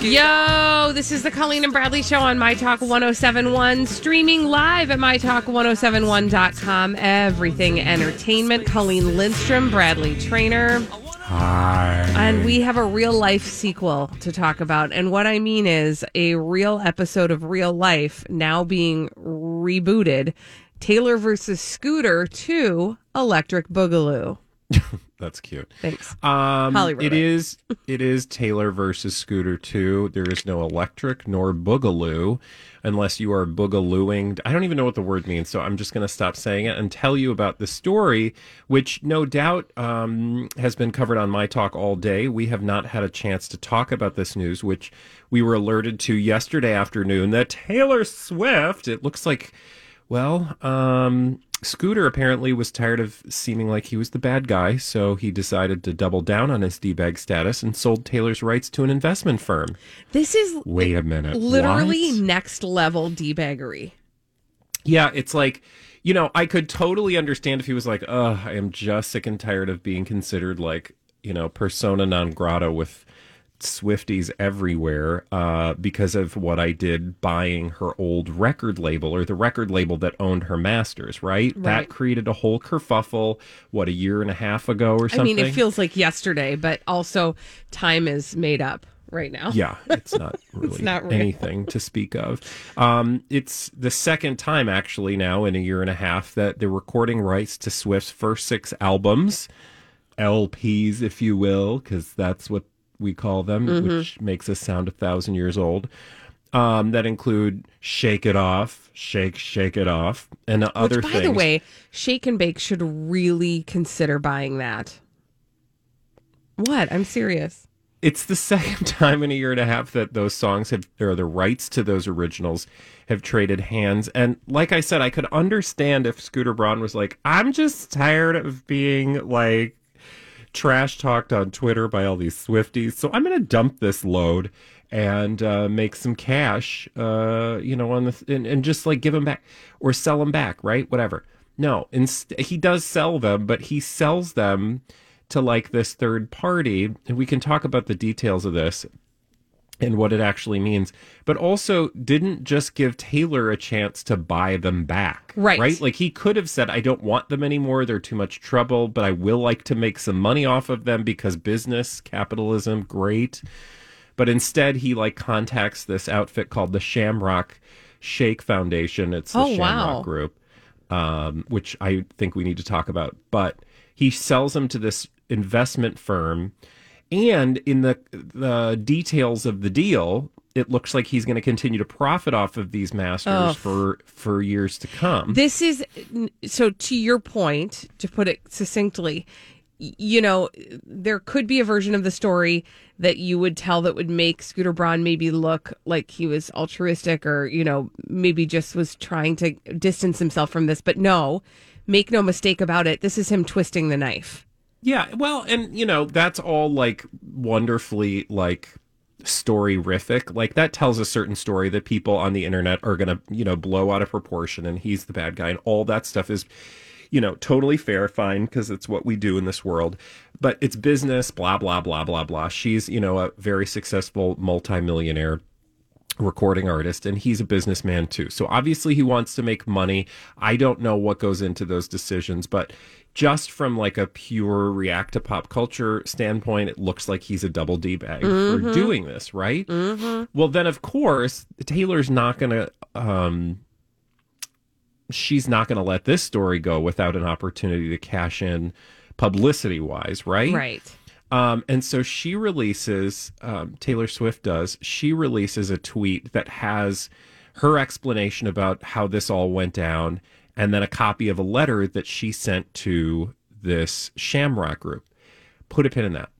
Yo, this is the Colleen and Bradley Show on My Talk 1071, streaming live at MyTalk1071.com. Everything entertainment. Colleen Lindstrom, Bradley Traynor. Hi. And we have a real life sequel to talk about. And what I mean is a real episode of real life now being rebooted Taylor versus Scooter 2 Electric Boogaloo. That's cute. Thanks. Um, Holly wrote it it. is. It is Taylor versus Scooter two. There is no electric nor boogaloo, unless you are boogalooing. I don't even know what the word means, so I'm just going to stop saying it and tell you about the story, which no doubt um, has been covered on my talk all day. We have not had a chance to talk about this news, which we were alerted to yesterday afternoon. That Taylor Swift. It looks like, well, um, Scooter apparently was tired of seeming like he was the bad guy, so he decided to double down on his D-bag status and sold Taylor's rights to an investment firm. This is Wait a minute. literally what? next level debaggery. Yeah, it's like, you know, I could totally understand if he was like, "Ugh, I am just sick and tired of being considered like, you know, persona non grata with Swifties everywhere uh, because of what I did buying her old record label or the record label that owned her masters, right? Right. That created a whole kerfuffle, what, a year and a half ago or something? I mean, it feels like yesterday, but also time is made up right now. Yeah, it's not really not real. anything to speak of. Um, it's the second time, actually, now in a year and a half, that they're recording rights to Swift's first six albums, LPs, if you will, because that's what we call them, Mm-hmm. which makes us sound a thousand years old. Um, that include Shake It Off, Shake, Shake It Off, and other Which, by things. the way, Shake and Bake should really consider buying that. What? I'm serious. it's the second time in a year and a half that those songs have or the rights to those originals have traded hands and like i said i could understand if scooter braun was like i'm just tired of being like trash talked on twitter by all these swifties. So i'm gonna dump this load and uh, make some cash uh, you know on the and, and just like give them back or sell them back right? Whatever. No inst- he does sell them but he sells them to like this third party. And we can talk about the details of this and what it actually means but also didn't just give taylor a chance to buy them back Right. right? Like he could have said i don't want them anymore. They're too much trouble but i will like to make some money off of them because business capitalism great. But instead he like contacts this outfit called the shamrock shake foundation. It's the Oh, shamrock wow. group um, which i think we need to talk about. But he sells them to this investment firm and in the the details of the deal it looks like he's going to continue to profit off of these masters Oh. for for years to come This is so to your point, to put it succinctly, you know, there could be a version of the story that you would tell that would make Scooter Braun maybe look like he was altruistic or, you know, maybe just was trying to distance himself from this. But no, make no mistake about it. This is him twisting the knife. Yeah, well, and you know, that's all like wonderfully like story-rific. Like that tells a certain story that people on the internet are going to, you know, blow out of proportion and he's the bad guy and all that stuff is you know, totally fair, fine, because it's what we do in this world. But it's business, blah, blah, blah, blah, blah. She's, you know, a very successful multimillionaire recording artist and he's a businessman too. So obviously he wants to make money. I don't know what goes into those decisions, but just from like a pure react to pop culture standpoint, it looks like he's a double D bag for doing this, right? Well, then of course, Taylor's not going to um she's not going to let this story go without an opportunity to cash in publicity wise, right? Right. Um, and so she releases, um, Taylor Swift does, she releases a tweet that has her explanation about how this all went down and then a copy of a letter that she sent to this Shamrock group. Put a pin in that.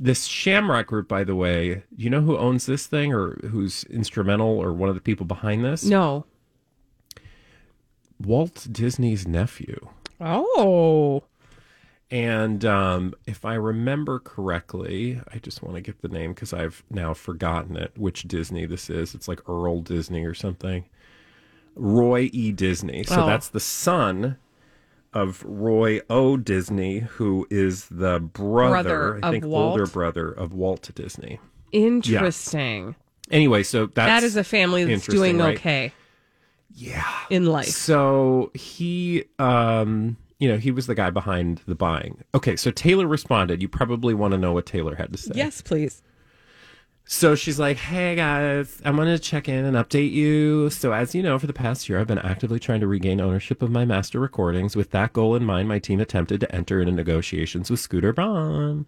This Shamrock group, by the way, you know who owns this thing or who's instrumental or one of the people behind this? No. Walt Disney's nephew. Oh. And um, if I remember correctly, I just want to get the name because I've now forgotten it, which Disney this is. It's like Earl Disney or something. Roy E. Disney. So Oh. that's the son of Roy O. Disney, who is the brother, Brother I think, Walt? older brother of Walt Disney. Interesting. Anyway, so that's That is a family that's doing right? okay Yeah. in life. So he, um, you know, he was the guy behind the buying. Okay, so Taylor responded. You probably want to know what Taylor had to say. Yes, please. So she's like, "Hey guys, I wanted to check in and update you. So as you know, for the past year, I've been actively trying to regain ownership of my master recordings. With that goal in mind, my team attempted to enter into negotiations with Scooter Braun.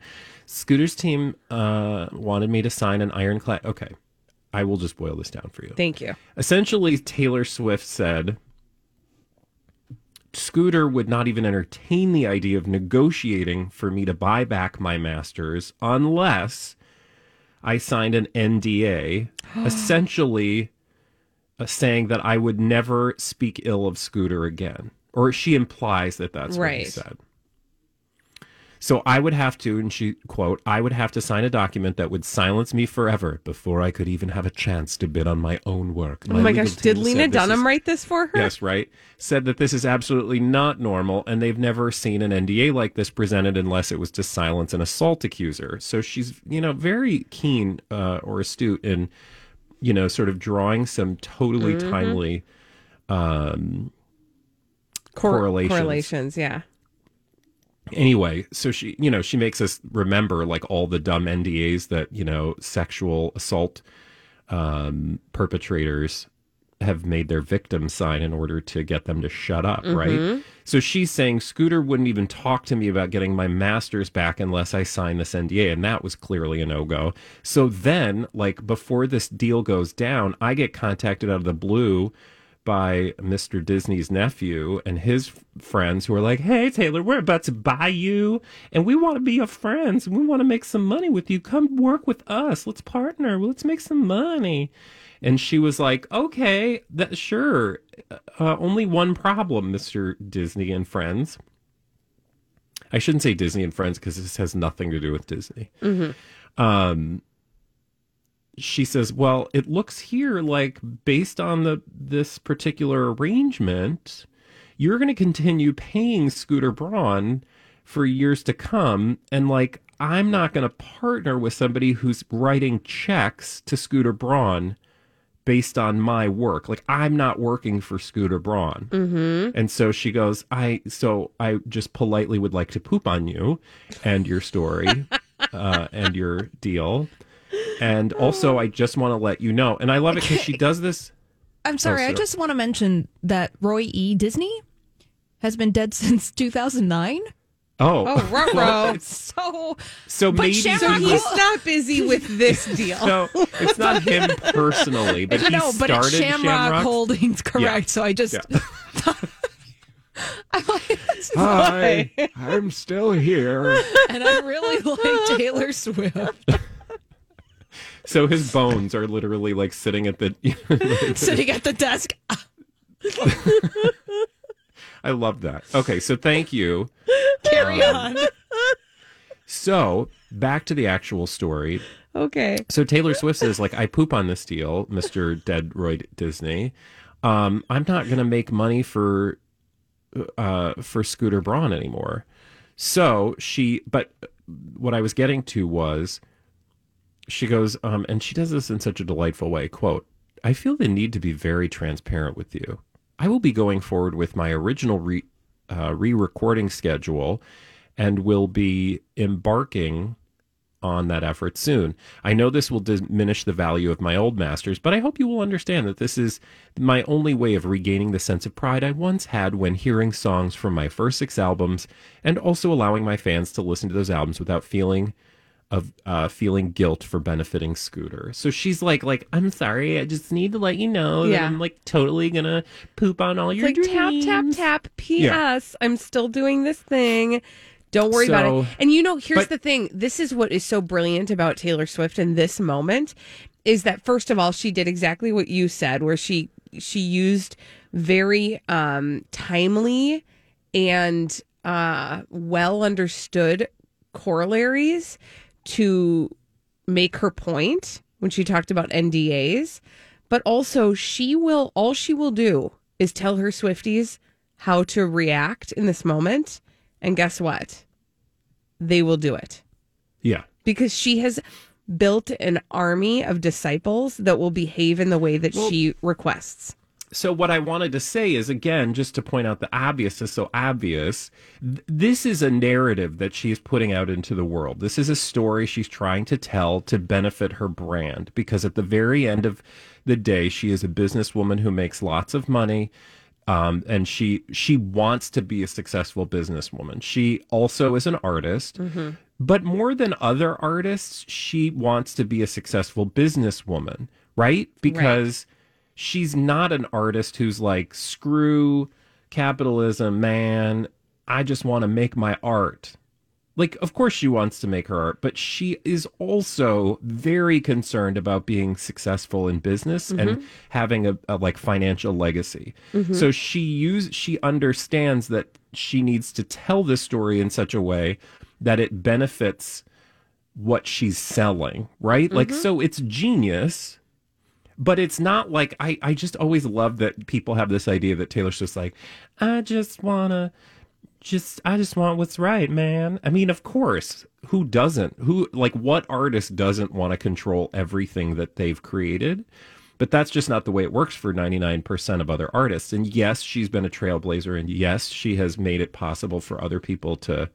Scooter's team uh, wanted me to sign an ironclad. Okay, I will just boil this down for you. Thank you. Essentially, Taylor Swift said Scooter would not even entertain the idea of negotiating for me to buy back my masters unless I signed an NDA, essentially uh, saying that I would never speak ill of Scooter again. Or she implies that that's what he Right. said. So I would have to, and she quote, I would have to sign a document that would silence me forever before I could even have a chance to bid on my own work. Oh my gosh, did Lena Dunham is- write this for her? Yes, right. Said that this is absolutely not normal, and they've never seen an NDA like this presented unless it was to silence an assault accuser. So she's, you know, very keen uh, or astute in, you know, sort of drawing some totally Mm-hmm. timely um, Cor- correlations. Correlations, yeah. Anyway, so she, you know, she makes us remember like all the dumb NDAs that you know sexual assault um, perpetrators have made their victims sign in order to get them to shut up, right? So she's saying Scooter wouldn't even talk to me about getting my masters back unless I sign this NDA, and that was clearly a no go. So then, like before this deal goes down, I get contacted out of the blue by Mr. Disney's nephew and his friends who are like, "Hey Taylor, we're about to buy you and we want to be your friends and we want to make some money with you. Come work with us. Let's partner. Let's make some money." And she was like, "Okay, that sure. Uh, only one problem, Mr. Disney and friends." I shouldn't say Disney and friends because this has nothing to do with Disney. Um, she says, "Well, it looks here like based on the this particular arrangement, you're going to continue paying Scooter Braun for years to come, and like I'm not going to partner with somebody who's writing checks to Scooter Braun." Based on my work, like I'm not working for Scooter Braun, mm-hmm. and so she goes, "I so I just politely would like to poop on you, and your story, uh, and your deal, and also, I just want to let you know, and I love it because she does this. I'm sorry, oh, I just want to mention that Roy E. Disney has been dead since 2009. Oh, Oh, ruh-roh. So, so but maybe Shamrock So he's not busy with this deal. no, it's not him personally, but he no, but started it's Shamrock, Shamrock. Holdings, correct? So I just, Yeah. I'm like, this is- Hi, I'm still here. and I really like Taylor Swift So his bones are literally like sitting at the. sitting at the desk. I love that. Okay, so thank you. Carry on. So back to the actual story. Okay. So Taylor Swift says, like, I poop on this deal, Mr. Dead Roy Disney. Um, I'm not gonna make money for uh for Scooter Braun anymore. So she but what I was getting to was she goes, um, and she does this in such a delightful way, quote, I feel the need to be very transparent with you. I will be going forward with my original re uh, re-recording schedule and will be embarking on that effort soon. I know this will diminish the value of my old masters, but I hope you will understand that this is my only way of regaining the sense of pride I once had when hearing songs from my first six albums and also allowing my fans to listen to those albums without feeling of uh, feeling guilt for benefiting Scooter. So she's like, like I'm sorry, I just need to let you know Yeah. that I'm like totally gonna poop on all your like tap tap tap. P.S. I'm still doing this thing. Don't worry about it. And you know, here's but- the thing. This is what is so brilliant about Taylor Swift in this moment is that first of all, she did exactly what you said, where she she used very um timely and uh well understood corollaries to make her point when she talked about NDAs, but also she will all she will do is tell her Swifties how to react in this moment, and guess what? They will do it Yeah. because she has built an army of disciples that will behave in the way that she requests. So what I wanted to say is again, just to point out the obvious is so obvious. th- This is a narrative that she is putting out into the world. This is a story she's trying to tell to benefit her brand because at the very end of the day, she is a businesswoman who makes lots of money. Um, and she she wants to be a successful businesswoman. She also is an artist, but more than other artists, she wants to be a successful businesswoman, right? Because she's not an artist who's like, screw capitalism, man. I just want to make my art. Like, of course, she wants to make her art, but she is also very concerned about being successful in business and mm-hmm. having a, a like financial legacy. Mm-hmm. So she use she understands that she needs to tell this story in such a way that it benefits what she's selling, right? Like, mm-hmm. so it's genius but it's not like I, I just always love that people have this idea that Taylor's just like, I just wanna just I just want what's right, man. I mean, of course, who doesn't? Who like what artist doesn't want to control everything that they've created? But that's just not the way it works for 99% of other artists. And yes, she's been a trailblazer and yes, she has made it possible for other people to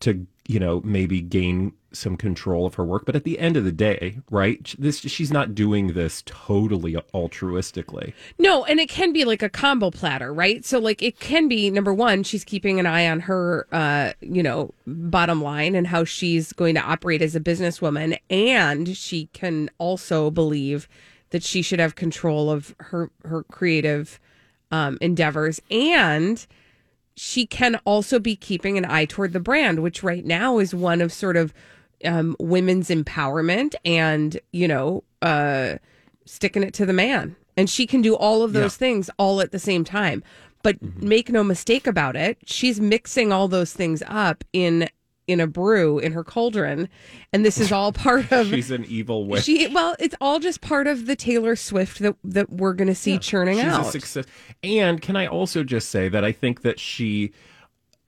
to you know maybe gain some control of her work. But at the end of the day right this she's not doing this totally altruistically. No, and it can be like a combo platter, right? So like it can be number one, she's keeping an eye on her uh, you know, bottom line and how she's going to operate as a businesswoman. And she can also believe that she should have control of her her creative um endeavors. And she can also be keeping an eye toward the brand, which right now is one of sort of um, women's empowerment and, you know, uh, sticking it to the man. And she can do all of those things all at the same time. But make no mistake about it, she's mixing all those things up in in a brew in her cauldron, and this is all part of she's an evil witch she. Well, it's all just part of the Taylor Swift that that we're going to see churning she's out. a success and can i also just say that i think that she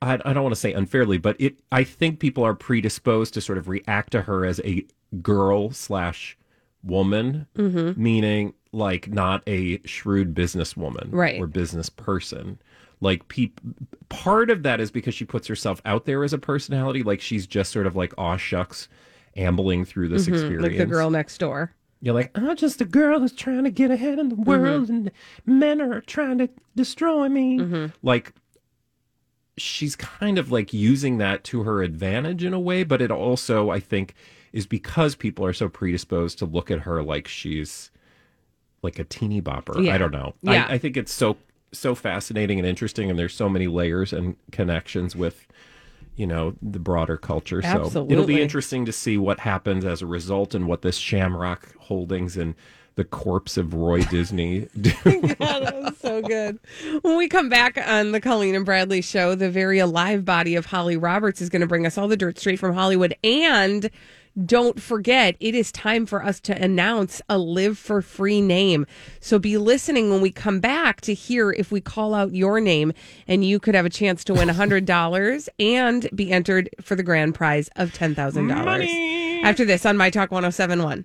I, I don't want to say unfairly but it i think people are predisposed to sort of react to her as a girl slash woman Mm-hmm. meaning like not a shrewd businesswoman Right. or business person like peop- part of that is because she puts herself out there as a personality like she's just sort of like aw shucks ambling through this experience Mm-hmm. like the girl next door. you're like, I'm just a girl who's trying to get ahead in the world, and men are trying to destroy me. Like, she's kind of like using that to her advantage in a way, but it also, I think, is because people are so predisposed to look at her like she's like a teeny bopper. Yeah. I don't know. Yeah. I, I think it's so so fascinating and interesting, and there's so many layers and connections with. You know the broader culture, so it'll be interesting to see what happens as a result and what this Shamrock Holdings and the corpse of Roy Disney do. Yeah, that was so good. When we come back on the Colleen and Bradley show, the very alive body of Holly Roberts is going to bring us all the dirt straight from Hollywood. And don't forget, it is time for us to announce a live for free name. So be listening when we come back to hear if we call out your name and you could have a chance to win $100 and be entered for the grand prize of $10,000. After this on My Talk 1071.